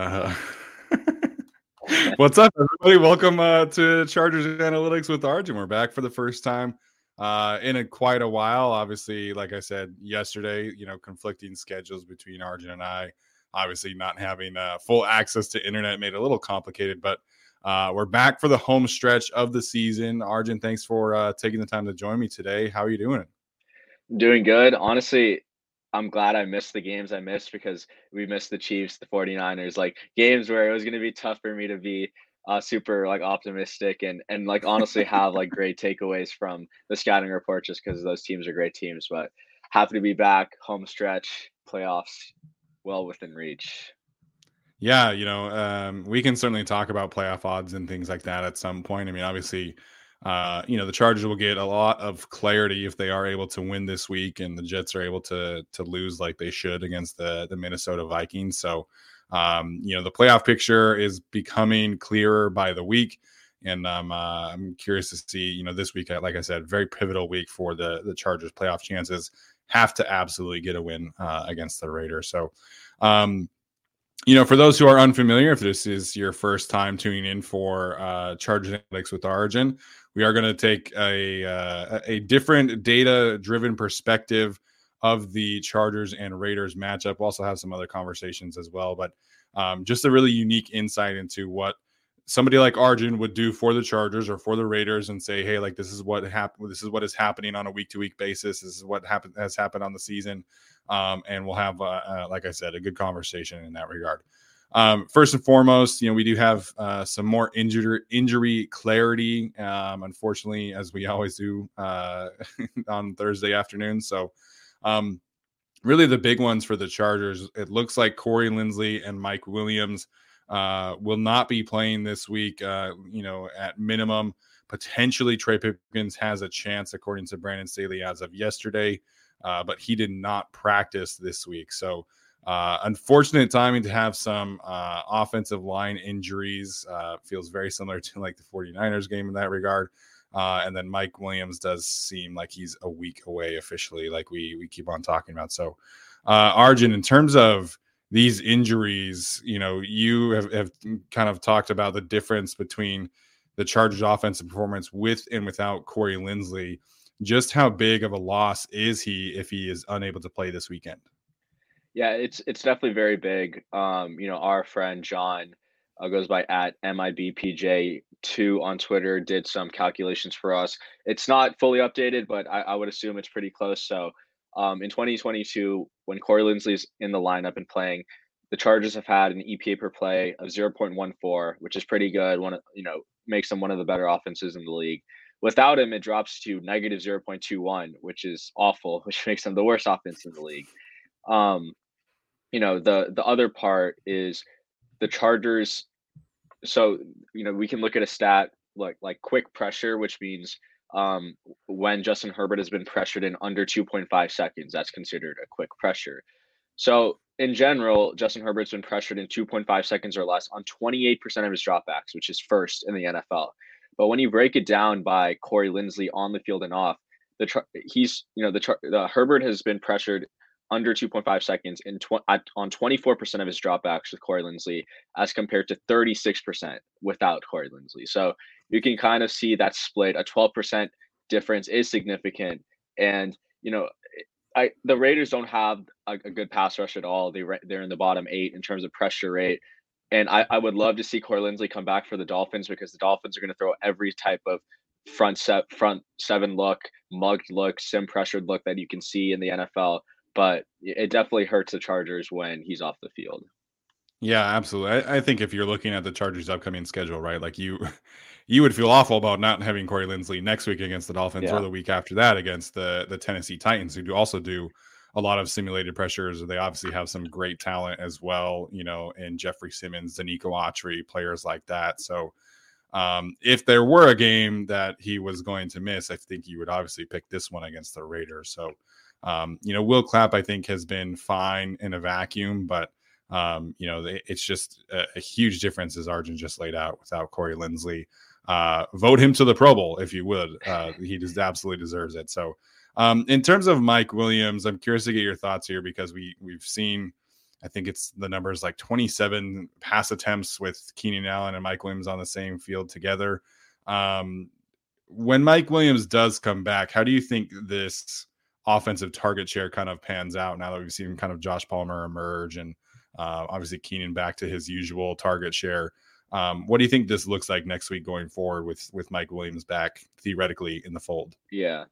Uh... What's up, everybody? Welcome uh, to Chargers Analytics with Arjun. We're back for the first time uh, in a, quite a while. Obviously, like I said yesterday, you know, conflicting schedules between Arjun and I. Obviously, not having uh, full access to internet made it a little complicated, but uh, we're back for the home stretch of the season. Arjun, thanks for uh, taking the time to join me today. How are you doing? Doing good. Honestly, I'm glad I missed the games I missed because we missed the Chiefs, the 49ers, like games where it was going to be tough for me to be uh, super like optimistic and and like honestly have like great takeaways from the scouting report just because those teams are great teams. But happy to be back, home stretch, playoffs, well within reach. Yeah, you know, um, we can certainly talk about playoff odds and things like that at some point. I mean, obviously, uh, you know, the Chargers will get a lot of clarity if they are able to win this week, and the Jets are able to to lose like they should against the the Minnesota Vikings. So, um, you know, the playoff picture is becoming clearer by the week, and um, uh, I'm curious to see. You know, this week, like I said, very pivotal week for the the Chargers' playoff chances. Have to absolutely get a win uh, against the Raiders. So, um, you know, for those who are unfamiliar, if this is your first time tuning in for uh, Chargers Analytics with Arjun, we are going to take a uh, a different data driven perspective of the Chargers and Raiders matchup. We'll also have some other conversations as well, but um, just a really unique insight into what somebody like Arjun would do for the Chargers or for the Raiders and say, hey, like this is what happened. This is what is happening on a week to week basis. This is what happened has happened on the season, um, and we'll have, uh, uh, like I said, a good conversation in that regard. Um, first and foremost, you know, we do have uh, some more injury injury clarity. Um, unfortunately, as we always do uh, on Thursday afternoon. So, um, really, the big ones for the Chargers. It looks like Corey Linsley and Mike Williams uh, will not be playing this week. Uh, you know, at minimum, potentially Trey Pipkins has a chance, according to Brandon Staley as of yesterday, uh, but he did not practice this week. So. Uh, unfortunate timing to have some uh, offensive line injuries. Uh, feels very similar to like the 49ers game in that regard. Uh, and then Mike Williams does seem like he's a week away officially, like we we keep on talking about. So, uh, Arjun, in terms of these injuries, you know, you have, have kind of talked about the difference between the Chargers' offensive performance with and without Corey Linsley. Just how big of a loss is he if he is unable to play this weekend? Yeah, it's it's definitely very big. Um, you know, our friend John uh, goes by at MIBPJ two on Twitter did some calculations for us. It's not fully updated, but I, I would assume it's pretty close. So um, in 2022, when Corey Linsley's in the lineup and playing, the Chargers have had an EPA per play of 0.14, which is pretty good. One, you know, makes them one of the better offenses in the league. Without him, it drops to negative 0.21, which is awful, which makes them the worst offense in the league. Um, you know, the the other part is the Chargers. So you know, we can look at a stat like like quick pressure, which means um, when Justin Herbert has been pressured in under 2.5 seconds, that's considered a quick pressure. So in general, Justin Herbert's been pressured in 2.5 seconds or less on 28% of his dropbacks, which is first in the NFL. But when you break it down by Corey Linsley on the field and off, the he's you know the, the Herbert has been pressured under 2.5 seconds in tw- on 24% of his dropbacks with Corey Linsley, as compared to 36% without Corey Linsley. So you can kind of see that split. A 12% difference is significant, and you know I the Raiders don't have a, a, good pass rush at all. They they're in the bottom eight in terms of pressure rate, and I, I would love to see Corey Linsley come back for the Dolphins because the Dolphins are going to throw every type of front set front seven look, mugged look, sim pressured look that you can see in the NFL. But it definitely hurts the Chargers when he's off the field. Yeah, absolutely. I, I think if you're looking at the Chargers' upcoming schedule, right, like you you would feel awful about not having Corey Linsley next week against the Dolphins yeah. or the week after that against the the Tennessee Titans, who do also do a lot of simulated pressures. They obviously have some great talent as well, you know, in Jeffrey Simmons, Denico Autry, players like that. So um, if there were a game that he was going to miss, I think you would obviously pick this one against the Raiders. So um, you know, Will Clapp, I think, has been fine in a vacuum, but um, you know, it's just a, a, huge difference as Arjun just laid out without Corey Linsley uh, vote him to the Pro Bowl if you would. Uh, he just absolutely deserves it. So, um, in terms of Mike Williams, I'm curious to get your thoughts here because we we've seen, I think it's the numbers like 27 pass attempts with Keenan Allen and Mike Williams on the same field together. Um, when Mike Williams does come back, how do you think this offensive target share kind of pans out now that we've seen kind of Josh Palmer emerge and uh, obviously Keenan back to his usual target share? Um, what do you think this looks like next week going forward with with Mike Williams back theoretically in the fold? Yeah,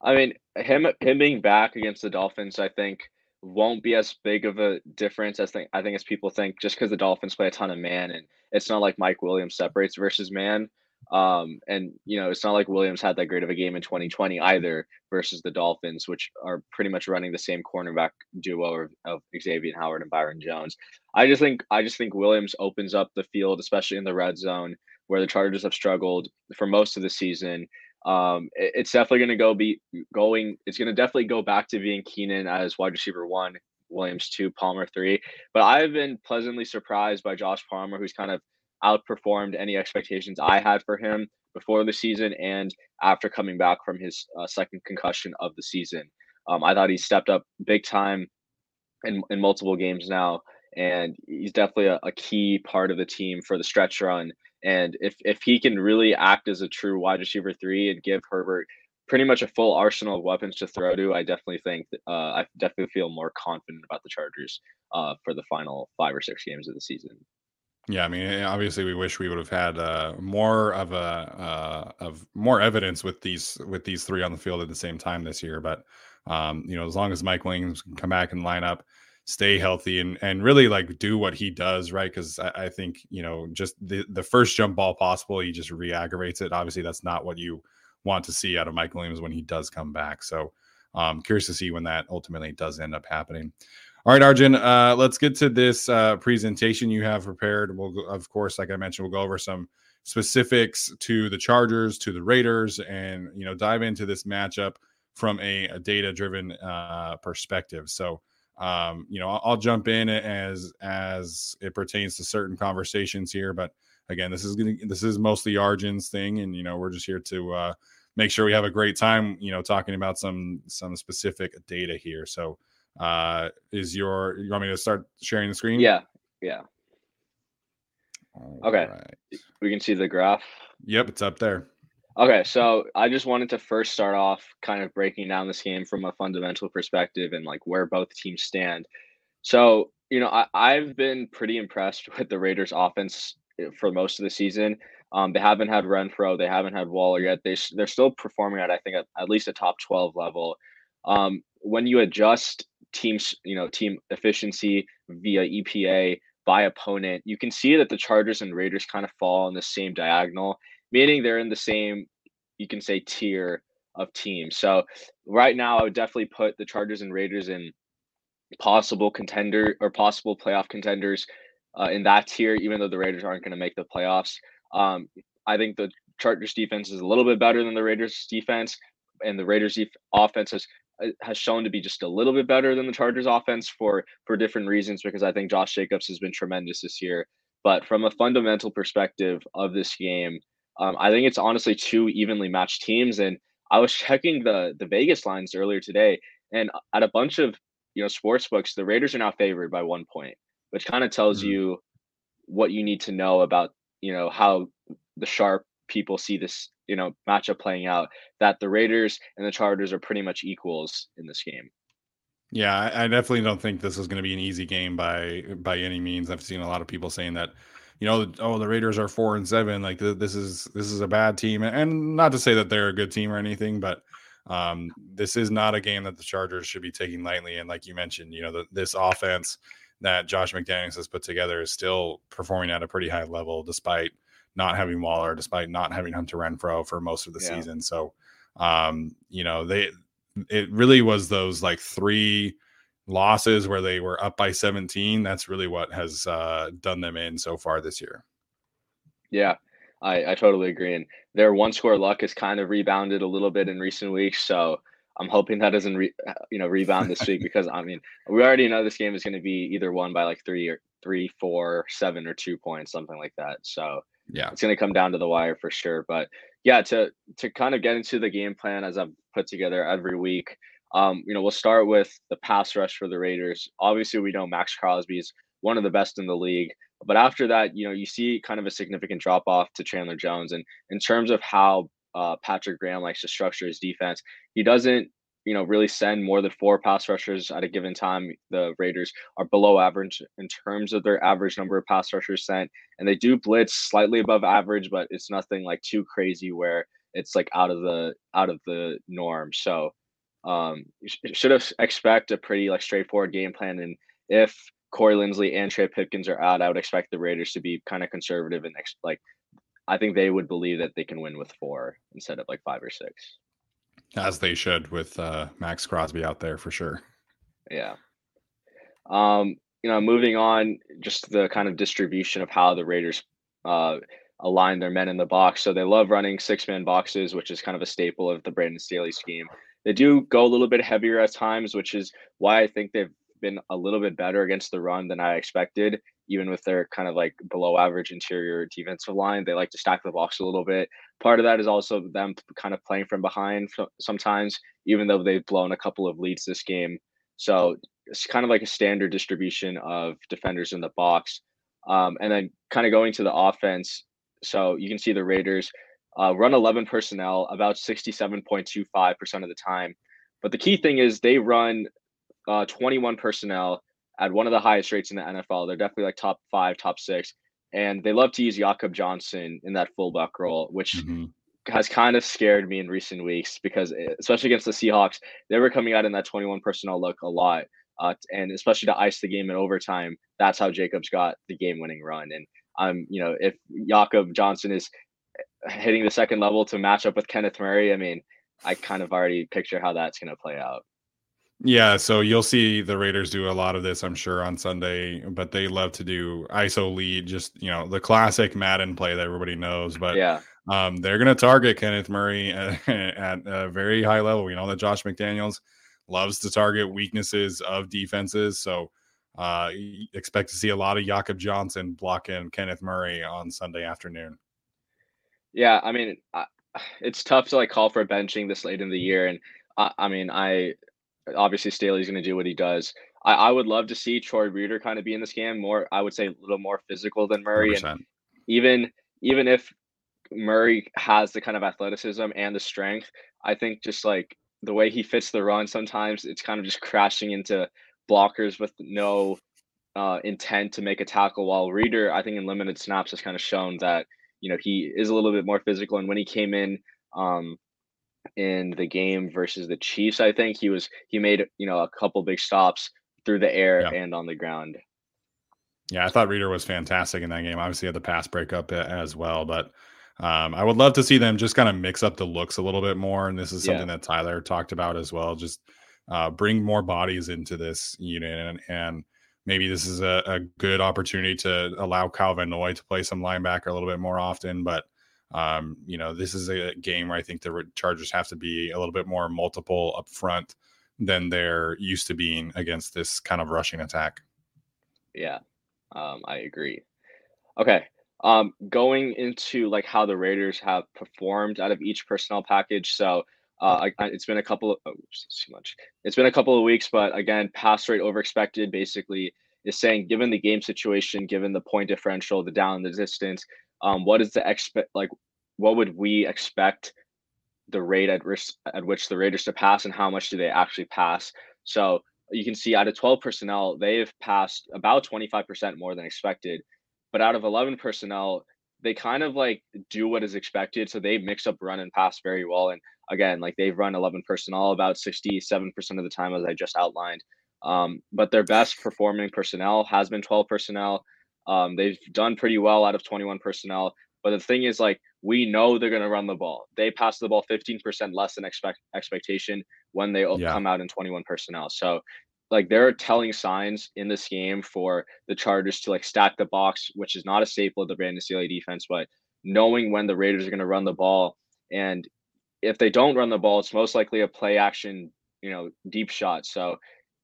I mean him him being back against the Dolphins, I think won't be as big of a difference as think I think as people think. Just because the Dolphins play a ton of man, and it's not like Mike Williams separates versus man. Um, and you know, it's not like Williams had that great of a game in 2020 either versus the Dolphins, which are pretty much running the same cornerback duo of, of Xavier Howard and Byron Jones. I just think I just think Williams opens up the field, especially in the red zone where the Chargers have struggled for most of the season. Um, it, it's definitely going to go be going. It's going to definitely go back to being Keenan as wide receiver one, Williams two, Palmer three. But I've been pleasantly surprised by Josh Palmer, who's kind of outperformed any expectations I had for him before the season and after coming back from his uh, second concussion of the season. Um, I thought he stepped up big time in, in multiple games now, and he's definitely a, a, key part of the team for the stretch run. And if if he can really act as a true wide receiver three and give Herbert pretty much a full arsenal of weapons to throw to, I definitely think uh, I definitely feel more confident about the Chargers uh, for the final five or six games of the season. Yeah, I mean, eh, obviously, we wish we would have had uh, more of a uh, of more evidence with these with these three on the field at the same time this year. But um, you know, as long as Mike Williams can come back and line up, stay healthy, and and really like do what he does, right? Because I, I, think you know, just the the first jump ball possible, he just re-aggravates it. Obviously, that's not what you want to see out of Mike Williams when he does come back. So, um, curious to see when that ultimately does end up happening. All right, Arjun, uh, let's get to this uh, presentation you have prepared. We'll, of course, like I mentioned, we'll go over some specifics to the Chargers, to the Raiders, and you know dive into this matchup from a, a data-driven uh, perspective. So, um, you know, I'll, I'll, jump in as as it pertains to certain conversations here, but again, this is gonna, this is mostly Arjun's thing, and you know, we're just here to uh, make sure we have a great time. You know, talking about some some specific data here. So uh is your you want me to start sharing the screen yeah yeah All okay right. we can see the graph yep it's up there okay so i just wanted to first start off kind of breaking down this game from a fundamental perspective and like where both teams stand so you know I, i've been pretty impressed with the raiders offense eh, for most of the season. Um, they haven't had Renfrow, they haven't had Waller yet. They they're still performing at I think at, at least a top twelve level. Um, when you adjust teams, you know, team efficiency via EPA by opponent, you can see that the Chargers and Raiders kind of fall on the same diagonal, meaning they're in the same, you can say, tier of teams. So right now, I would definitely put the Chargers and Raiders in possible contender or possible playoff contenders uh, in that tier, even though the Raiders aren't going to make the playoffs. Um, I think the Chargers defense is a little bit better than the Raiders defense, and the Raiders def- offense has has shown to be just a little bit better than the Chargers offense for for different reasons because I think Josh Jacobs has been tremendous this year. But from a fundamental perspective of this game, um, I think it's honestly two evenly matched teams. And I was checking the the Vegas lines earlier today, and at a bunch of you know sports books, the Raiders are now favored by one point, which kind of tells mm-hmm. you what you need to know about you know how the sharp people see this you know matchup playing out that the Raiders and the Chargers are pretty much equals in this game. Yeah, I, definitely don't think this is going to be an easy game by by any means. I've seen a lot of people saying that, you know, oh the Raiders are four and seven, like this is this is a bad team, and not to say that they're a good team or anything, but um, this is not a game that the Chargers should be taking lightly. And like you mentioned, you know, the, this offense that Josh McDaniels has put together is still performing at a pretty high level despite not having Waller, despite not having Hunter Renfrow for most of the yeah. season. So, um, you know, they it really was those like three losses where they were up by 17. That's really what has uh, done them in so far this year. Yeah, I, I totally agree. And their one score luck has kind of rebounded a little bit in recent weeks. So I'm hoping that doesn't re, you know rebound this week because I mean we already know this game is going to be either won by like three or three, four, seven, or two points, something like that. So yeah, it's going to come down to the wire for sure. But yeah, to to kind of get into the game plan as I've put together every week. Um, you know, we'll start with the pass rush for the Raiders. Obviously, we know Maxx Crosby is one of the best in the league. But after that, you know, you see kind of a significant drop off to Chandler Jones. And in terms of how uh, Patrick Graham likes to structure his defense, he doesn't you know, really send more than four pass rushers at a given time. The Raiders are below average in terms of their average number of pass rushers sent, and they do blitz slightly above average, but it's nothing like too crazy where it's like out of the out of the norm. So, um, you should have expect a pretty like straightforward game plan. And if Corey Linsley and Trey Pipkins are out, I would expect the Raiders to be kind of conservative and ex- like I think they would believe that they can win with four instead of like five or six. As they should with uh, Maxx Crosby out there for sure. Yeah. Um, you know, moving on, just the kind of distribution of how the Raiders uh, align their men in the box. So they love running six man boxes, which is kind of a staple of the Brandon Staley scheme. They do go a little bit heavier at times, which is why I think they've been a little bit better against the run than I expected even with their kind of like below average interior defensive line. They like to stack the box a little bit. Part of that is also them kind of playing from behind sometimes, even though they've blown a couple of leads this game. So it's kind of like a standard distribution of defenders in the box. Um, and then kind of going to the offense. So you can see the Raiders uh, run 11 personnel about 67.25% of the time. But the key thing is they run uh, 21 personnel at one of the highest rates in the NFL. They're definitely like top five, top six. And they love to use Jakob Johnson in that fullback role, which mm-hmm. has kind of scared me in recent weeks because, eh, especially against the Seahawks, they were coming out in that 21 personnel look a lot. Uh, and especially to ice the game in overtime, that's how Jacobs got the game winning run. And I'm, um, you know, if Jakob Johnson is eh, hitting the second level to match up with Kenneth Murray, I mean, I kind of already picture how that's going to play out. Yeah, so you'll see the Raiders do a lot of this, I'm sure, on Sunday, but they love to do ISO lead, just you know, the classic Madden play that everybody knows. But yeah, um, they're going to target Kenneth Murray at, at, a very high level. You know that Josh McDaniels loves to target weaknesses of defenses, so uh, expect to see a lot of Jakob Johnson blocking Kenneth Murray on Sunday afternoon. Yeah, I mean, it's tough to like call for benching this late in the year, and I, I mean, I obviously Staley's going to do what he does. I, I would love to see Troy Reeder kind of be in this game more. I would say a little more physical than Murray, 100%. and even even if Murray has the kind of athleticism and the strength, I think just like the way he fits the run, sometimes it's kind of just crashing into blockers with no uh, intent to make a tackle. While Reeder, I think in limited snaps, has kind of shown that you know he is a little bit more physical. And when he came in um, in the game versus the Chiefs, I think he was he made you know a couple big stops through the air yeah. and on the ground. Yeah, I thought Reeder was fantastic in that game. Obviously, had the pass breakup as well, but um, I would love to see them just kind of mix up the looks a little bit more. And this is something yeah. that Tyler talked about as well. Just uh, bring more bodies into this unit, and, and maybe this is a, a, good opportunity to allow Calvin Noy to play some linebacker a little bit more often. But um, you know, this is a game where I think the Chargers have to be a little bit more multiple up front than they're used to being against this kind of rushing attack. Yeah, um, I agree. Okay. Um, going into like how the Raiders have performed out of each personnel package. So uh, I, it's been a couple of oh, too much. It's been a couple of weeks, but again, pass rate over expected basically is saying given the game situation, given the point differential, the down, the distance, um, what is the expect like what would we expect the rate at risk at which the Raiders to pass and how much do they actually pass? So you can see out of 12 personnel, they've passed about 25% more than expected. But out of 11 personnel, they kind of like do what is expected. So they mix up run and pass very well. And again, like they've run 11 personnel about 67% of the time, as I just outlined. Um, but their best performing personnel has been 12 personnel. Um, they've done pretty well out of 21 personnel. But the thing is, like, we know they're going to run the ball. They pass the ball 15% less than expect expectation when they yeah. come out in 21 personnel. So, like, there are telling signs in this game for the Chargers to like stack the box, which is not a staple of the Brandon Staley defense, but knowing when the Raiders are going to run the ball. And if they don't run the ball, it's most likely a play action, you know, deep shot. So,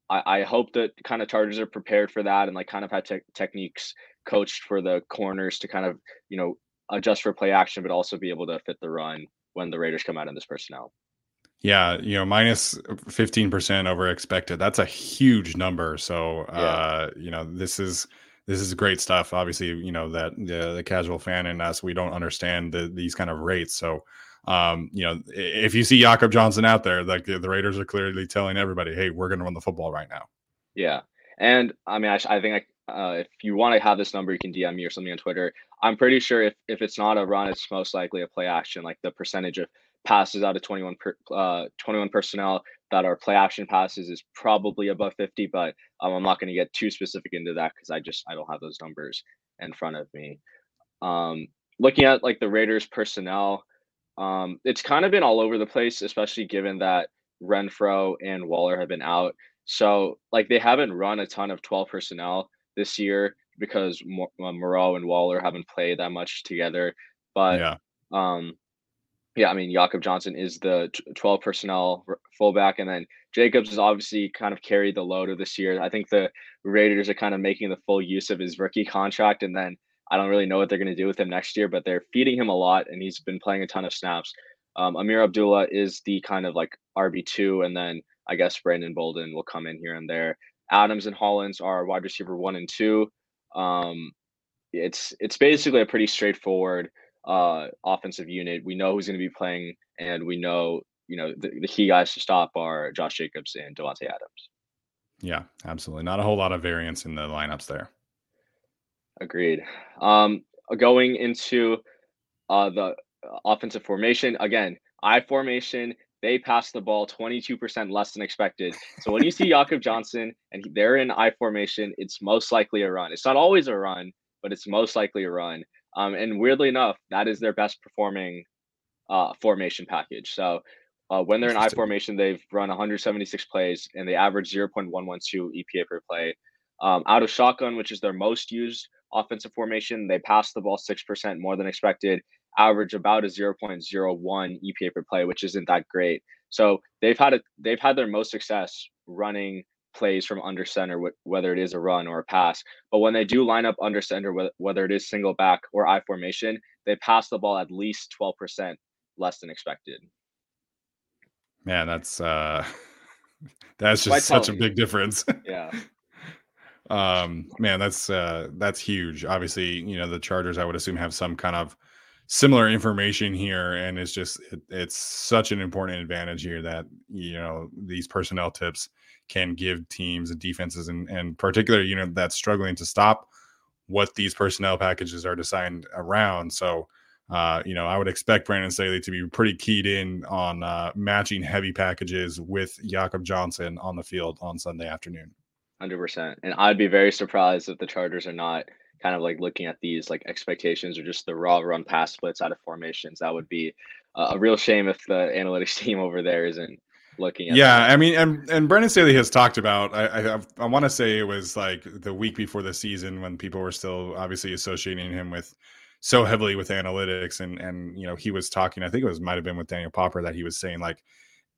I, I hope that kind of Chargers are prepared for that and like kind of had te- techniques coached for the corners to kind of you know adjust for play action, but also be able to fit the run when the Raiders come out in this personnel. Yeah, you know, minus 15% over expected. That's a huge number. So, yeah. uh, you know, this is this is great stuff. Obviously, you know that the, the casual fan in us, we don't understand the, these kind of rates. So, um, you know, if you see Jakob Johnson out there, like the, the Raiders are clearly telling everybody, "Hey, we're going to run the football right now." Yeah, and I mean, I, I think uh, if you want to have this number, you can DM me or something on Twitter. I'm pretty sure if, if it's not a run, it's most likely a play action. Like the percentage of passes out of 21 per, uh, 21 personnel that are play action passes is probably above 50, but um, I'm not going to get too specific into that because I just I don't have those numbers in front of me. Um, looking at like the Raiders personnel, um, it's kind of been all over the place, especially given that Renfrow and Waller have been out. So like they haven't run a ton of 12 personnel this year because uh, Moreau and Waller haven't played that much together. But yeah, um, yeah, I mean Jakob Johnson is the 12 personnel fullback, and then Jacobs has obviously kind of carried the load of this year. I think the Raiders are kind of making the full use of his rookie contract, and then I don't really know what they're going to do with him next year, but they're feeding him a lot, and he's been playing a ton of snaps. Um, Ameer Abdullah is the kind of like RB two, and then I guess Brandon Bolden will come in here and there. Adams and Hollins are wide receiver one and two. Um, it's it's basically a pretty straightforward uh, offensive unit. We know who's going to be playing, and we know you know the, the key guys to stop are Josh Jacobs and Davante Adams. Yeah, absolutely. Not a whole lot of variance in the lineups there. Agreed. Um, going into uh, the offensive formation again, I formation they pass the ball 22% less than expected. So when you see Jakob Johnson and they're in I formation, it's most likely a run. It's not always a run, but it's most likely a run. Um, and weirdly enough, that is their best performing uh, formation package. So uh, when they're in I formation, they've run 176 plays and they average 0.112 EPA per play. Um, out of shotgun, which is their most used offensive formation, they pass the ball 6% more than expected average about a 0.01 EPA per play, which isn't that great. So they've had a they've had their most success running plays from under center, whether it is a run or a pass. But when they do line up under center, whether it is single back or I formation, they pass the ball at least 12% less than expected. Man, that's uh that's just such a big difference. Yeah. um man, that's uh that's huge. Obviously, you know, the Chargers I would assume have some kind of similar information here, and it's just it, it's such an important advantage here that you know these personnel tips can give teams and defenses, and and particularly you know that's struggling to stop what these personnel packages are designed around. So. Uh, you know, I would expect Brandon Staley to be pretty keyed in on uh, matching heavy packages with Jakob Johnson on the field on Sunday afternoon. Hundred percent, and I'd be very surprised if the Chargers are not kind of like looking at these like expectations or just the raw run pass splits out of formations. That would be a real shame if the analytics team over there isn't looking at. Yeah, that. I mean, and and brandon Staley has talked about. I I, I want to say it was like the week before the season when people were still obviously associating him with so heavily with analytics, and and you know he was talking. I think it was might have been with Daniel Popper that he was saying like,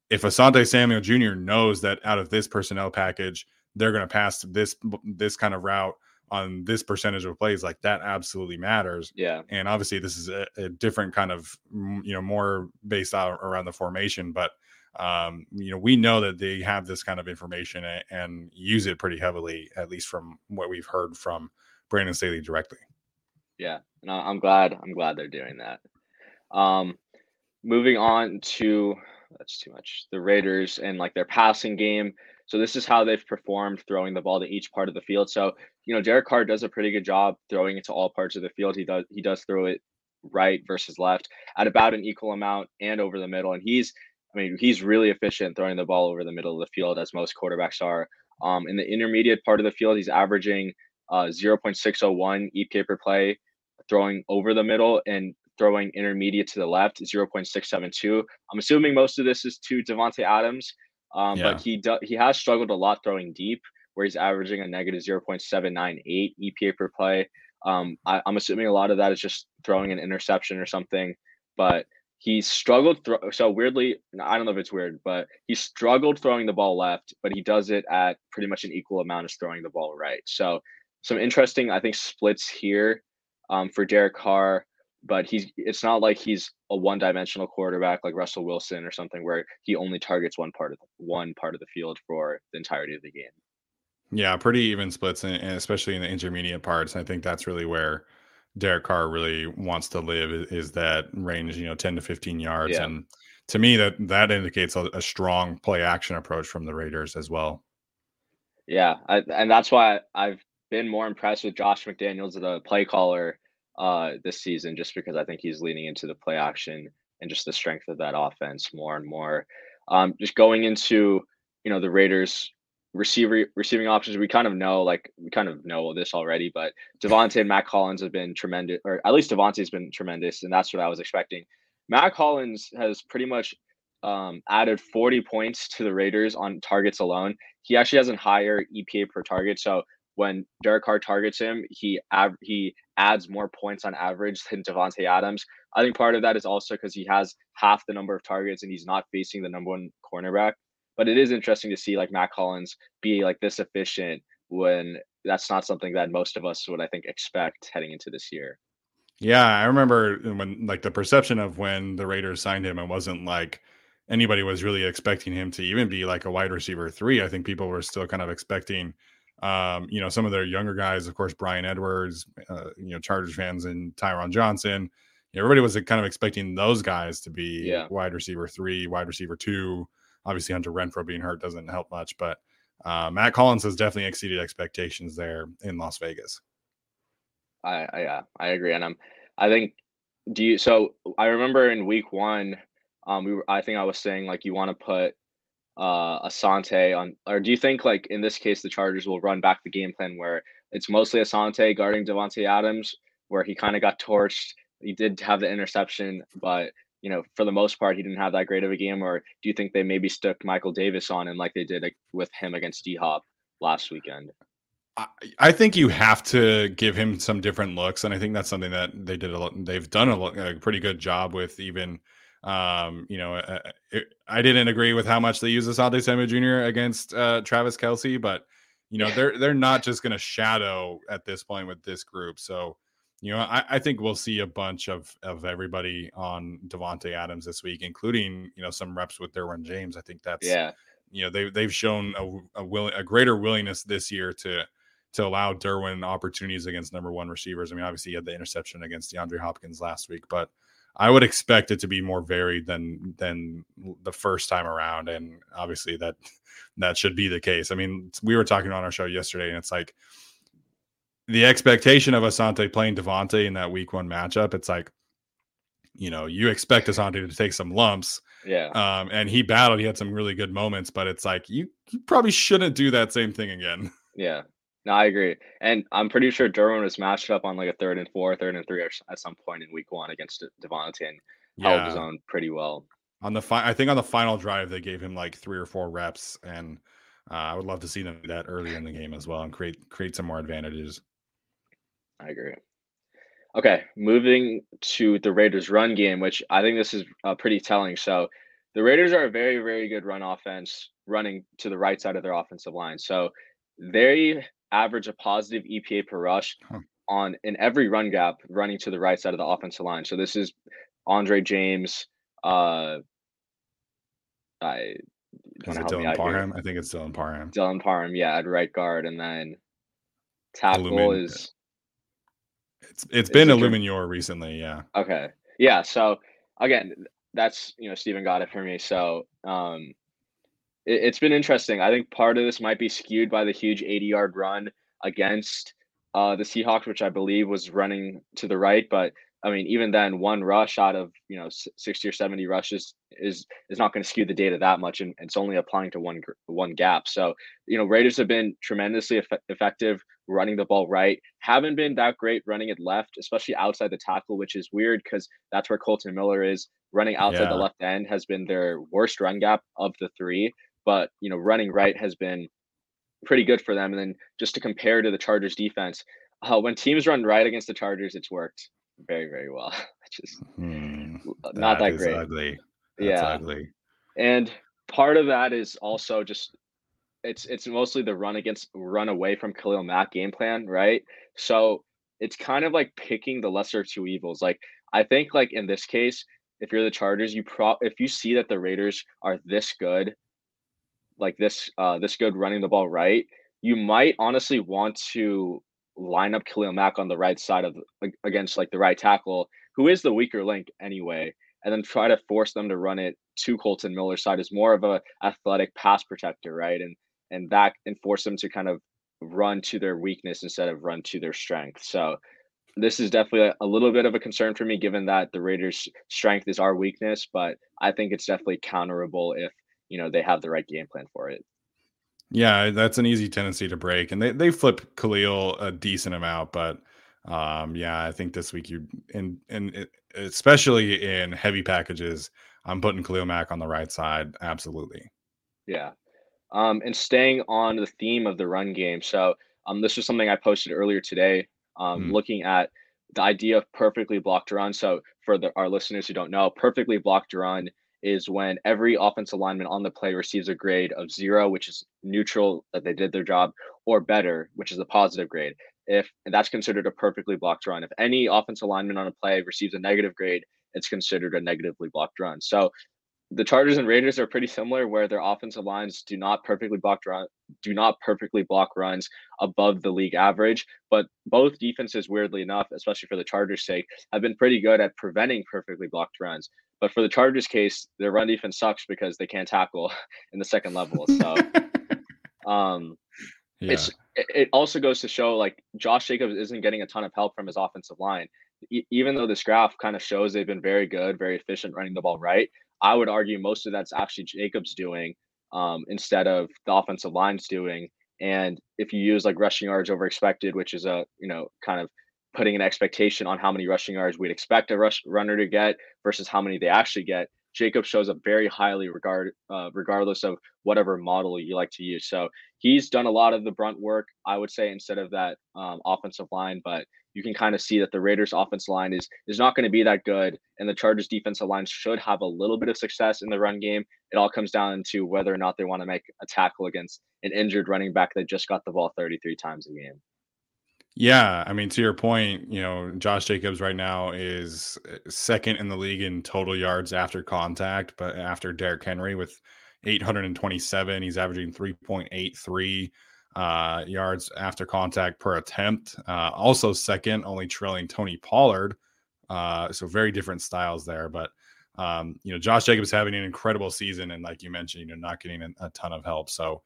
if Asante Samuel Jr. knows that out of this personnel package they're going to pass this this kind of route on this percentage of plays like that absolutely matters yeah. and obviously this is a, a different kind of you know more based out around the formation but um, you know we know that they have this kind of information and, and use it pretty heavily at least from what we've heard from brandon staley directly. Yeah and i'm glad i'm glad they're doing that. Um moving on to that's too much the raiders and like their passing game so this is how they've performed throwing the ball to each part of the field. So, you know, Derek Carr does a pretty good job throwing it to all parts of the field. He does he does throw it right versus left at about an equal amount and over the middle. And he's I mean, he's really efficient throwing the ball over the middle of the field as most quarterbacks are. Um, in the intermediate part of the field, he's averaging uh, 0.601 EPA per play, throwing over the middle and throwing intermediate to the left, 0.672. I'm assuming most of this is to Davante Adams. Um, yeah. But he do, he has struggled a lot throwing deep, where he's averaging a negative 0.798 EPA per play. Um, I, am assuming a lot of that is just throwing an interception or something, but he struggled. Thro- so weirdly, I don't know if it's weird, but he struggled throwing the ball left, but he does it at pretty much an equal amount as throwing the ball right. So some interesting, I think, splits here um, for Derek Carr but he's it's not like he's a one-dimensional quarterback like Russell Wilson or something where he only targets one part of the, one part of the field for the entirety of the game. Yeah, pretty even splits, and especially in the intermediate parts. I think that's really where Derek Carr really wants to live is, that range, you know, ten to fifteen yards, yeah. and to me that that indicates a, a, strong play action approach from the Raiders as well. Yeah, I, and that's why I've been more impressed with Josh McDaniels, as the play caller, uh, this season, just because I think he's leaning into the play action and just the strength of that offense more and more. Um, just going into you know the Raiders receiver receiving options, we kind of know like we kind of know this already, but Davante and Mack Hollins have been tremendous, or at least Davante's been tremendous, and that's what I was expecting. Mack Hollins has pretty much um, added 40 points to the Raiders on targets alone. He actually has a higher EPA per target. So when Derek Carr targets him, he av- he adds more points on average than Davante Adams. I think part of that is also because he has half the number of targets and he's not facing the number one cornerback. But it is interesting to see like Mack Hollins be like this efficient when that's not something that most of us would I think expect heading into this year. Yeah, I remember when like the perception of when the Raiders signed him, it wasn't like anybody was really expecting him to even be like a wide receiver three. I think people were still kind of expecting um, you know, some of their younger guys, of course, Bryan Edwards, uh, you know, Chargers fans and Tyron Johnson. everybody was kind of expecting those guys to be yeah. wide receiver three, wide receiver two. Obviously, Hunter Renfrow being hurt doesn't help much, but uh, Mack Hollins has definitely exceeded expectations there in Las Vegas. I, I yeah, I agree, and I'm. I think. Do you? So I remember in week one, um, we were. I think I was saying like you want to put uh Asante on or do you think like in this case the Chargers will run back the game plan where it's mostly Asante guarding Davante Adams where he kind of got torched. He did have the interception, but you know, for the most part, he didn't have that great of a game. Or do you think they maybe stuck Michael Davis on him like they did with him against D Hop last weekend? I think you have to give him some different looks, and I think that's something that they did a lot. They've done a, a pretty good job with even um, you know, uh, it, I didn't agree with how much they use Asante Samuel Jr. against uh, Travis Kelce, but you know, they're they're not just going to shadow at this point with this group. So, you know, I, I think we'll see a bunch of of everybody on Davante Adams this week, including you know some reps with Derwin James. I think that's yeah. You know, they they've shown a a, will, a greater willingness this year to to allow Derwin opportunities against number one receivers. I mean, obviously he had the interception against DeAndre Hopkins last week, but I would expect it to be more varied than than the first time around, and obviously that that should be the case. I mean, we were talking on our show yesterday, and it's like the expectation of Asante playing Davante in that Week One matchup. It's like you know you expect Asante to take some lumps, yeah. Um, and he battled. He had some really good moments, but it's like you, you probably shouldn't do that same thing again. Yeah. No, I agree. And I'm pretty sure Derwin was matched up on like a third and four, third and three at some point in week one against Davante and held his own pretty well. On the fi- I think on the final drive they gave him like three or four reps, and uh, I would love to see them do that early in the game as well and create create some more advantages. I agree. Okay, moving to the Raiders' run game, which I think this is uh, pretty telling. So, the Raiders are a very, very good run offense, running to the right side of their offensive line. So, they average a positive EPA per rush huh. on in every run gap, running to the right side of the offensive line. So, this is Andre James. Uh, I is it Dylan Parham? I think it's Dylan Parham. Dylan Parham, yeah, at right guard, and then tackle Illumin- is it's it's been Eluemunor recently, yeah. Okay. Yeah. So again, that's you know, Stephen got it for me. So um it, it's been interesting. I think part of this might be skewed by the huge 80 yard run against uh the Seahawks, which I believe was running to the right, but I mean, even then, one rush out of you know sixty or seventy rushes is is not going to skew the data that much, and it's only applying to one one gap. So you know, Raiders have been tremendously eff- effective running the ball right. Haven't been that great running it left, especially outside the tackle, which is weird because that's where Kolton Miller is. Running outside yeah. the left end has been their worst run gap of the three, but you know, running right has been pretty good for them. And then just to compare to the Chargers defense, uh, when teams run right against the Chargers, it's worked very very well. Just hmm, not that, that great. Ugly. That's yeah, ugly. And part of that is also just it's it's mostly the run against run away from Khalil Mack game plan, right? So it's kind of like picking the lesser of two evils. Like I think like in this case, if you're the Chargers, you pro if you see that the Raiders are this good, like this uh this good running the ball right, you might honestly want to line up Khalil Mack on the right side of against like the right tackle, who is the weaker link anyway, and then try to force them to run it to Kolton Miller's side is more of a athletic pass protector, right? And and that and force them to kind of run to their weakness instead of run to their strength. So this is definitely a, a little bit of a concern for me, given that the Raiders' strength is our weakness. But I think it's definitely counterable if you know they have the right game plan for it. Yeah, that's an easy tendency to break, and they they flip Khalil a decent amount, but um, yeah, I think this week you and and especially in heavy packages, I'm putting Khalil Mack on the right side. Absolutely. Yeah, um, and staying on the theme of the run game, so um, this was something I posted earlier today. Um, mm. looking at the idea of perfectly blocked run. So for the, our listeners who don't know, perfectly blocked run is when every offensive lineman on the play receives a grade of zero, which is neutral that they did their job, or better, which is a positive grade. If that's considered a perfectly blocked run, if any offensive lineman on a play receives a negative grade, it's considered a negatively blocked run. So the Chargers and Raiders are pretty similar, where their offensive lines do not perfectly block run, do not perfectly block runs above the league average. But both defenses, weirdly enough, especially for the Chargers' sake, have been pretty good at preventing perfectly blocked runs. But for the Chargers case, their run defense sucks because they can't tackle in the second level. So um yeah. it's it also goes to show like Josh Jacobs isn't getting a ton of help from his offensive line. Even though this graph kind of shows they've been very good, very efficient running the ball right, I would argue most of that's actually Jacobs doing um, instead of the offensive line's doing. And if you use like rushing yards over expected, which is a you know kind of putting an expectation on how many rushing yards we'd expect a rush runner to get versus how many they actually get. Jacob shows up very highly regard uh, regardless of whatever model you like to use. So he's done a lot of the brunt work, I would say, instead of that um, offensive line. But you can kind of see that the Raiders' offense line is is not going to be that good, and the Chargers' defensive line should have a little bit of success in the run game. It all comes down to whether or not they want to make a tackle against an injured running back that just got the ball 33 times a game. Yeah, I mean, to your point, you know, Josh Jacobs right now is uh, second in the league in total yards after contact, but after Derrick Henry with 827, he's averaging 3.83 uh, yards after contact per attempt. Uh, also second, only trailing Tony Pollard Uh, so very different styles there. But um, you know, Josh Jacobs having an incredible season, and like you mentioned, you know, not getting a, a ton of help. So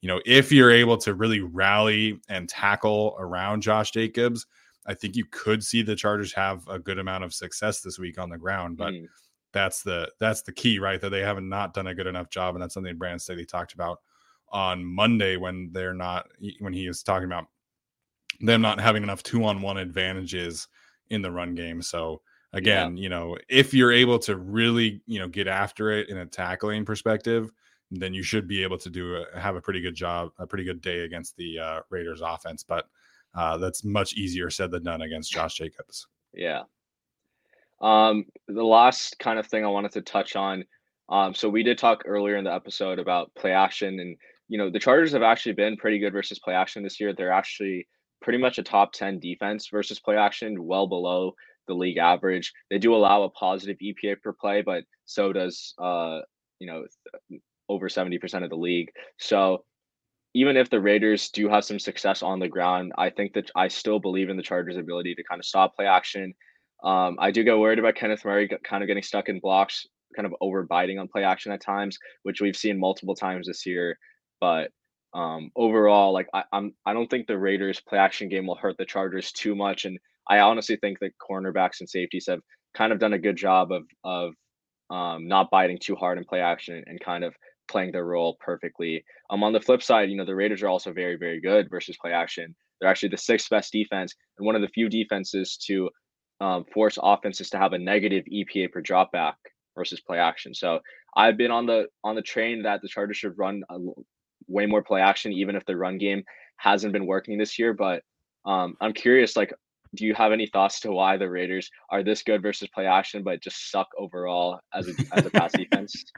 you know, if you're able to really rally and tackle around Josh Jacobs, I think you could see the Chargers have a good amount of success this week on the ground. But mm. that's the that's the key, right? That they haven't not done a good enough job, and that's something Brandon Staley talked about on Monday when they're not when he is talking about them not having enough two on one advantages in the run game. So again, yeah. you know, if you're able to really, you know, get after it in a tackling perspective, then you should be able to do a, have a pretty good job, a pretty good day against the uh, Raiders offense. But uh, that's much easier said than done against Josh Jacobs. Yeah. Um, the last kind of thing I wanted to touch on. Um, so we did talk earlier in the episode about play action, and you know the Chargers have actually been pretty good versus play action this year. They're actually pretty much a top ten defense versus play action, well below the league average. They do allow a positive EPA per play, but so does uh, you know over 70% of the league. So even if the Raiders do have some success on the ground, I think that I still believe in the Chargers' ability to kind of stop play action. Um, I do get worried about Kenneth Murray kind of getting stuck in blocks, kind of overbiting on play action at times, which we've seen multiple times this year. But um, overall, like I, I'm, I don't think the Raiders' play action game will hurt the Chargers too much, and I honestly think that cornerbacks and safeties have kind of done a good job of of um, not biting too hard in play action and kind of playing their role perfectly. Um, on the flip side, you know, the Raiders are also very, very good versus play action. They're actually the sixth best defense and one of the few defenses to um, force offenses to have a negative EPA per drop back versus play action. So I've been on the on the train that the Chargers should run a, way more play action, even if the run game hasn't been working this year. But um, I'm curious, like, do you have any thoughts to why the Raiders are this good versus play action, but just suck overall as a as a pass defense?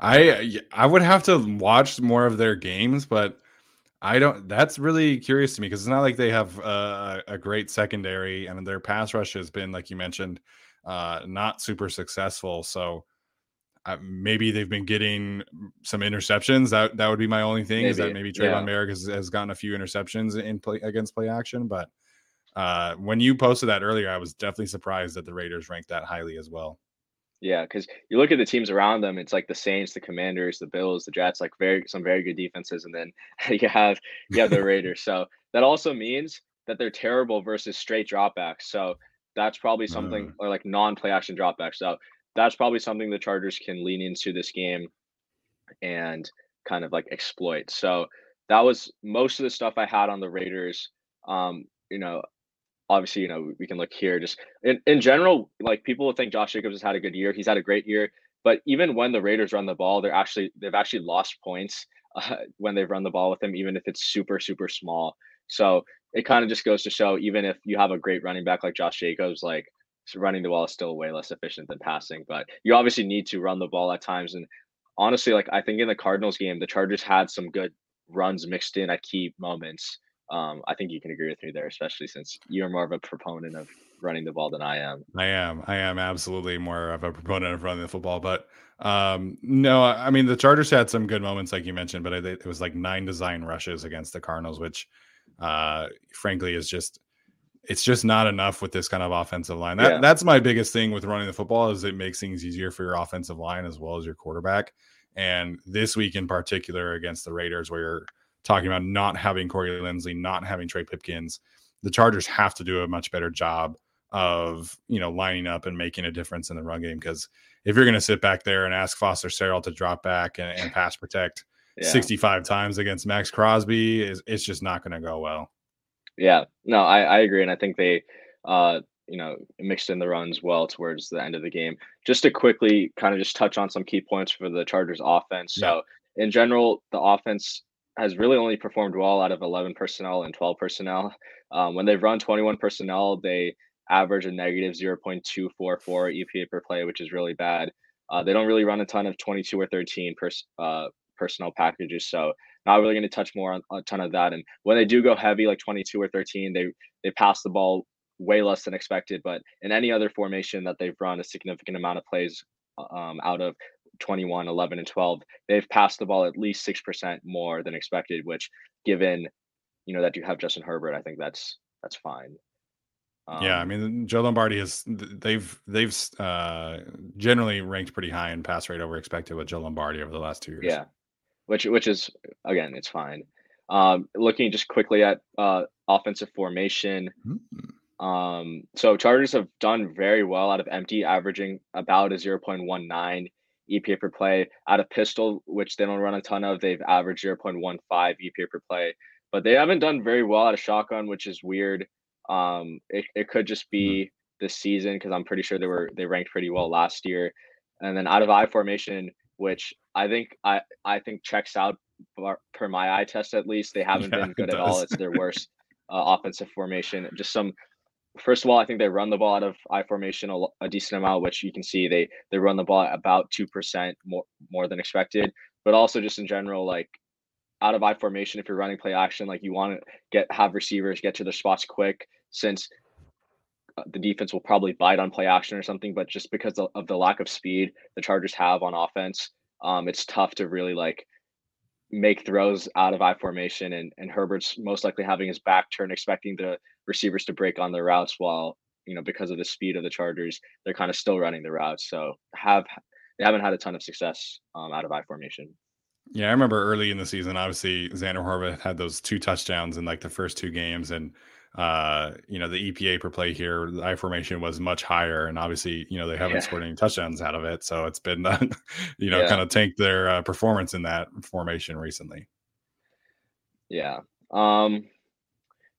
I I would have to watch more of their games, but I don't. That's really curious to me because it's not like they have a, a great secondary, and their pass rush has been, like you mentioned, uh, not super successful. So uh, maybe they've been getting some interceptions. That that would be my only thing maybe. is that maybe Tre'von yeah. Moehrig has, has gotten a few interceptions in play against play action. But uh, when you posted that earlier, I was definitely surprised that the Raiders ranked that highly as well. Yeah, because you look at the teams around them, it's like the Saints, the Commanders, the Bills, the Jets, like very some very good defenses, and then you have you have the Raiders. so that also means that they're terrible versus straight dropbacks. So that's probably something uh. or like non-play action dropbacks. So that's probably something the Chargers can lean into this game and kind of like exploit. So that was most of the stuff I had on the Raiders. Um, you know, obviously, you know, we can look here. Just in, in general, like people think Josh Jacobs has had a good year. He's had a great year. But even when the Raiders run the ball, they're actually they've actually lost points uh, when they've run the ball with him, even if it's super super small. So it kind of just goes to show, even if you have a great running back like Josh Jacobs, like running the ball is still way less efficient than passing. But you obviously need to run the ball at times. And honestly, like I think in the Cardinals game, the Chargers had some good runs mixed in at key moments um, I think you can agree with me there, especially since you're more of a proponent of running the ball than I am. I am. I am absolutely more of a proponent of running the football. But um, no, I mean, the Chargers had some good moments, like you mentioned, but it, it was like nine design rushes against the Cardinals, which uh, frankly is just. It's just not enough with this kind of offensive line. That, yeah. That's my biggest thing with running the football is it makes things easier for your offensive line as well as your quarterback. And this week in particular against the Raiders, where you're talking about not having Corey Linsley, not having Trey Pipkins. The Chargers have to do a much better job of you know lining up and making a difference in the run game because if you're going to sit back there and ask Foster Sarell to drop back and, and pass protect yeah. 65 times against Maxx Crosby, is it's just not going to go well. Yeah, no, I, I agree, and I think they, uh, you know, mixed in the runs well towards the end of the game. Just to quickly kind of just touch on some key points for the Chargers offense. Yeah. So in general, the offense has really only performed well out of 11 personnel and 12 personnel. Um, when they've run 21 personnel, they average a negative 0.244 EPA per play, which is really bad. Uh, they don't really run a ton of 22 or 13 pers- uh, personnel packages, so not really going to touch more on a ton of that. And when they do go heavy, like 22 or 13, they they pass the ball way less than expected. But in any other formation that they've run a significant amount of plays um, out of, 21, 11, and 12, they've passed the ball at least 6% more than expected, which given, you know, that you have Justin Herbert, I think that's, that's fine. Um, yeah, I um mean Joe Lombardi has they've they've uh, generally ranked pretty high in pass rate over expected with Joe Lombardi over the last two years. Yeah, which which is again it's fine. Um, looking just quickly at uh, offensive formation. Mm-hmm. Um, so Chargers have done very well out of empty, averaging about a 0.19 EPA per play. Out of pistol, which they don't run a ton of, they've averaged 0.15 EPA per play. But they haven't done very well out of shotgun, which is weird. Um, it, it could just be mm-hmm. this season because I'm pretty sure they were they ranked pretty well last year. And then out of I formation, which I think I I think checks out per my eye test at least. They haven't yeah, been good at all. It's their worst uh, offensive formation. Just some. First of all, I think they run the ball out of I formation a, a decent amount, which you can see they they run the ball about two percent more more than expected. But also just in general, like out of I formation, if you're running play action, like you want to get have receivers get to their spots quick, since the defense will probably bite on play action or something. But just because of the lack of speed the Chargers have on offense, um, it's tough to really like make throws out of I formation. And and Herbert's most likely having his back turn, expecting the receivers to break on their routes while you know because of the speed of the Chargers, they're kind of still running the routes. So have they haven't had a ton of success um, out of I formation. Yeah, I remember early in the season, obviously Zander Horvath had those two touchdowns in like the first two games, and uh, you know, the EPA per play here, the I formation was much higher, and obviously, you know, they haven't yeah. scored any touchdowns out of it, so it's been, uh, you know, yeah. kind of tanked their uh, performance in that formation recently. Yeah. Um,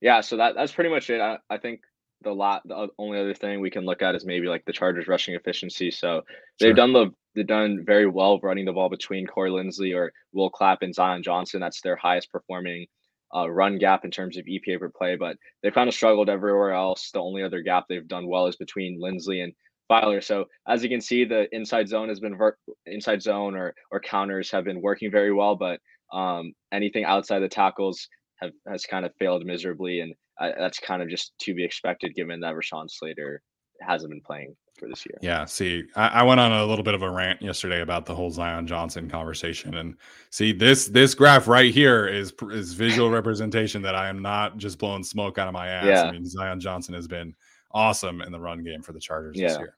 yeah. So that that's pretty much it. I, I think the lot the only other thing we can look at is maybe like the Chargers rushing efficiency. So they've sure. done the they've done very well running the ball between Corey Linsley or Will Clapp and Zion Johnson. That's their highest performing uh, run gap in terms of EPA per play, but they've kind of struggled everywhere else. The only other gap they've done well is between Linsley and Feiler. So as you can see, the inside zone has been ver- inside zone or or counters have been working very well, but um, anything outside the tackles have has kind of failed miserably, and uh, that's kind of just to be expected given that Rashawn Slater hasn't been playing for this year. Yeah. See, I, I, went on a little bit of a rant yesterday about the whole Zion Johnson conversation, and see this this graph right here is is visual representation that I am not just blowing smoke out of my ass. Yeah. I mean, Zion Johnson has been awesome in the run game for the Chargers yeah. this year.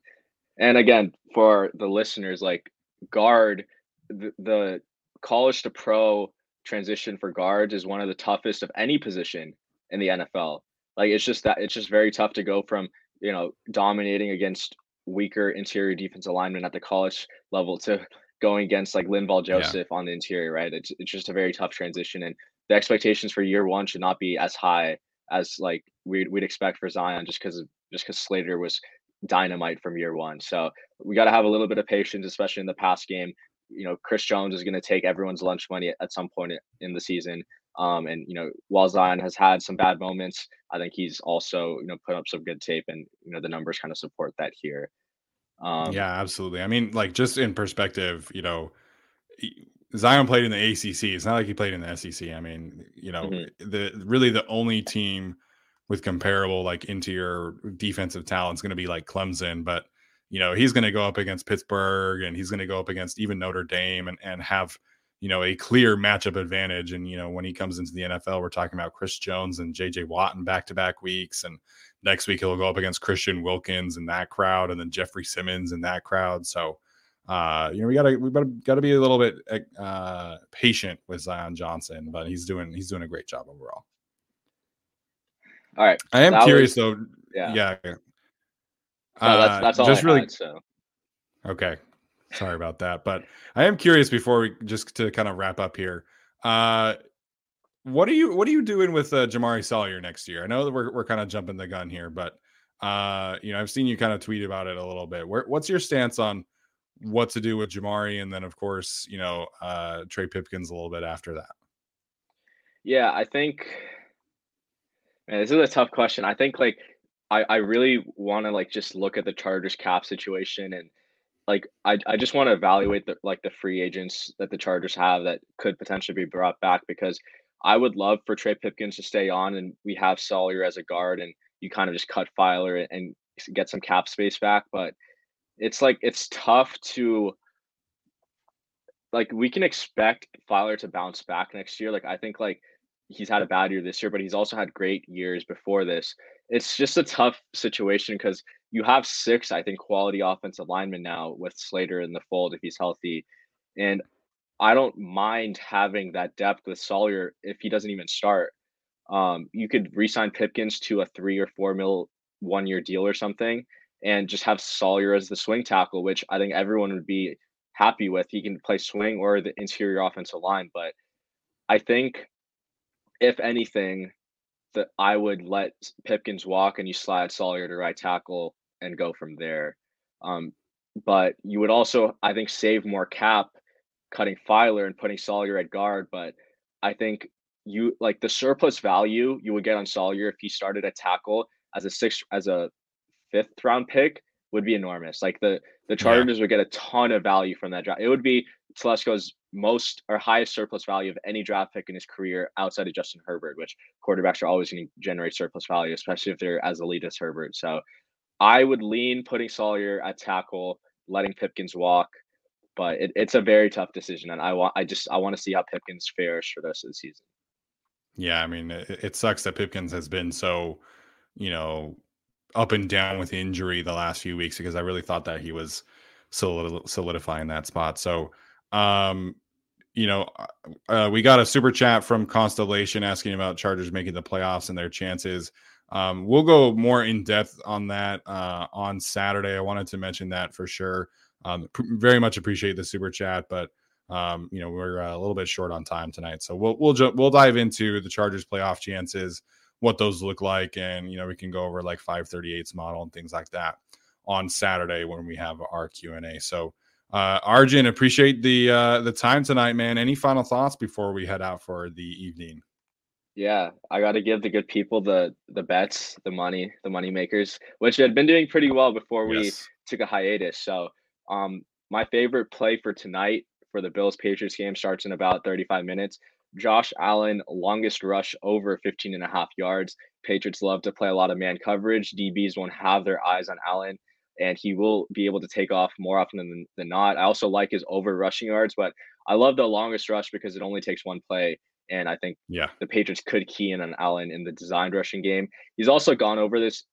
And again, for the listeners, like guard, the, the college to pro transition for guards is one of the toughest of any position in the NFL. Like it's just that it's just very tough to go from you know dominating against weaker interior defense alignment at the college level to going against like Linval Joseph yeah. on the interior, right? It's it's just a very tough transition, and the expectations for year one should not be as high as like we'd we'd expect for Zion, just because just because Slater was dynamite from year one. So we got to have a little bit of patience, especially in the past game. You know, Chris Jones is going to take everyone's lunch money at some point in the season. Um, and you know, while Zion has had some bad moments, I think he's also you know put up some good tape, and you know the numbers kind of support that here. Um, yeah, absolutely. I mean, like just in perspective, you know, Zion played in the ACC. It's not like he played in the SEC. I mean, you know, mm-hmm. the really the only team with comparable like interior defensive talent is going to be like Clemson, but you know, he's going to go up against Pittsburgh and he's going to go up against even Notre Dame and and have you know a clear matchup advantage. And you know, when he comes into the NFL, we're talking about Chris Jones and J.J. Watt in back to back weeks, and next week he'll go up against Christian Wilkins and that crowd, and then Jeffrey Simmons and that crowd. So, uh, you know, we gotta we gotta gotta be a little bit uh, patient with Zion Johnson, but he's doing he's doing a great job overall. All right, I am curious was, though. Yeah, yeah. No, that's, that's uh, all just I really. Had, so okay, sorry about that, but I am curious before we just to kind of wrap up here. Uh, what are you What are you doing with uh, Jamaree Salyer next year? I know that we're we're kind of jumping the gun here, but uh, you know, I've seen you kind of tweet about it a little bit. Where, what's your stance on what to do with Jamaree, and then of course, you know, uh, Trey Pipkins a little bit after that? Yeah, I think. Man, this is a tough question. I think like I I really want to like just look at the Chargers cap situation and like I, I just want to evaluate the like the free agents that the Chargers have that could potentially be brought back because I would love for Trey Pipkins to stay on and we have Salyer as a guard and you kind of just cut Feiler and get some cap space back. But it's like it's tough to like we can expect Feiler to bounce back next year. Like I think like he's had a bad year this year, but he's also had great years before this. It's just a tough situation because you have six, I think, quality offensive linemen now with Slater in the fold if he's healthy. And I don't mind having that depth with Salyer if he doesn't even start. Um, you could resign Pipkins to a three or four mil one year deal or something and just have Salyer as the swing tackle, which I think everyone would be happy with. He can play swing or the interior offensive line. But I think if anything, that I would let Pipkins walk and you slide Salyer to right tackle and go from there. Um, but you would also, I think, save more cap cutting Feiler and putting Salyer at guard. But I think you like the surplus value you would get on Salyer if he started a tackle as a sixth as a fifth round pick would be enormous. Like the the Chargers yeah. would get a ton of value from that draft. It would be Telesco's most or highest surplus value of any draft pick in his career outside of Justin Herbert, which quarterbacks are always going to generate surplus value, especially if they're as elite as Herbert. So I would lean putting Salyer at tackle, letting Pipkins walk, but it, it's a very tough decision, and I want I just I want to see how Pipkins fares for the rest of the season. Yeah, I mean, it, sucks that Pipkins has been so, you know, up and down with injury the last few weeks because I really thought that he was solidifying that spot. So, um, you know, uh, uh, we got a super chat from Constellation asking about Chargers making the playoffs and their chances. Um, we'll go more in depth on that uh, on Saturday. I wanted to mention that for sure. Um, pr- very much appreciate the super chat, but um, you know we're uh, a little bit short on time tonight, so we'll we'll ju- we'll dive into the Chargers playoff chances, what those look like, and you know we can go over like 538's model and things like that on Saturday when we have our Q and A. So, uh, Arjun, appreciate the uh, the time tonight, man. Any final thoughts before we head out for the evening? Yeah, I got to give the good people the the bets, the money, the money makers, which had been doing pretty well before we yes. took a hiatus. So, um, my favorite play for tonight for the Bills Patriots game starts in about 35 minutes. Josh Allen, longest rush over 15 and a half yards. Patriots love to play a lot of man coverage. DBs won't have their eyes on Allen, and he will be able to take off more often than, than not. I also like his over rushing yards, but I love the longest rush because it only takes one play. And I think yeah, the Patriots could key in on Allen in the designed rushing game. He's also gone over this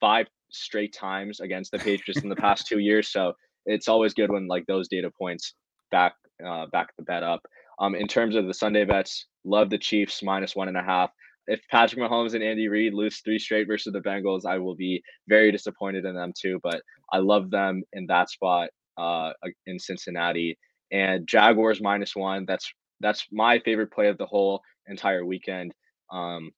five straight times against the Patriots in the past two years. So it's always good when like those data points back uh, back the bet up. Um, in terms of the Sunday bets, love the Chiefs minus one and a half. If Patrick Mahomes and Andy Reid lose three straight versus the Bengals, I will be very disappointed in them too. But I love them in that spot uh, in Cincinnati and Jaguars minus one. That's that's my favorite play of the whole entire weekend. Um,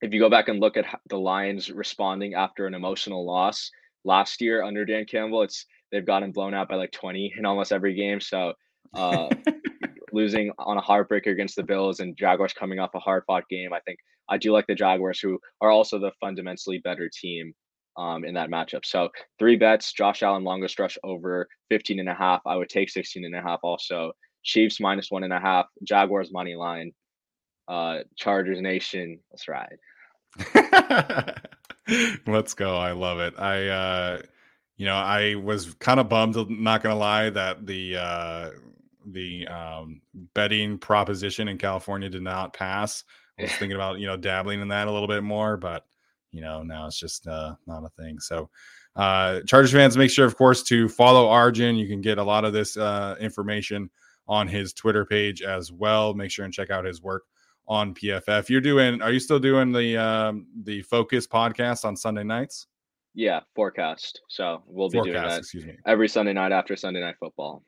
if you go back and look at the Lions responding after an emotional loss last year under Dan Campbell, it's they've gotten blown out by like 20 in almost every game. So uh, losing on a heartbreaker against the Bills and Jaguars coming off a hard fought game, I think I do like the Jaguars, who are also the fundamentally better team um, in that matchup. So three bets, Josh Allen longest rush over 15 and a half. I would take 16 and a half also. Chiefs minus one and a half, Jaguars money line, uh, Chargers Nation. Let's ride. Let's go. I love it. I uh you know, I was kind of bummed, not gonna lie, that the uh the um betting proposition in California did not pass. I was thinking about, you know, dabbling in that a little bit more, but you know, now it's just uh not a thing. So uh Chargers fans, make sure, of course, to follow Arjun. You can get a lot of this uh information on his Twitter page as well. Make sure and check out his work on PFF. You're doing are you still doing the um the Focus podcast on Sunday nights? Yeah, forecast. So we'll be forecast, doing that excuse me. every Sunday night after Sunday night football.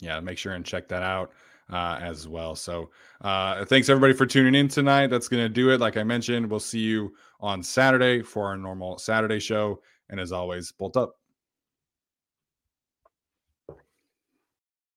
Yeah, make sure and check that out uh, as well. So uh, thanks everybody for tuning in tonight. That's going to do it. Like I mentioned, we'll see you on Saturday for our normal Saturday show. And as always, bolt up.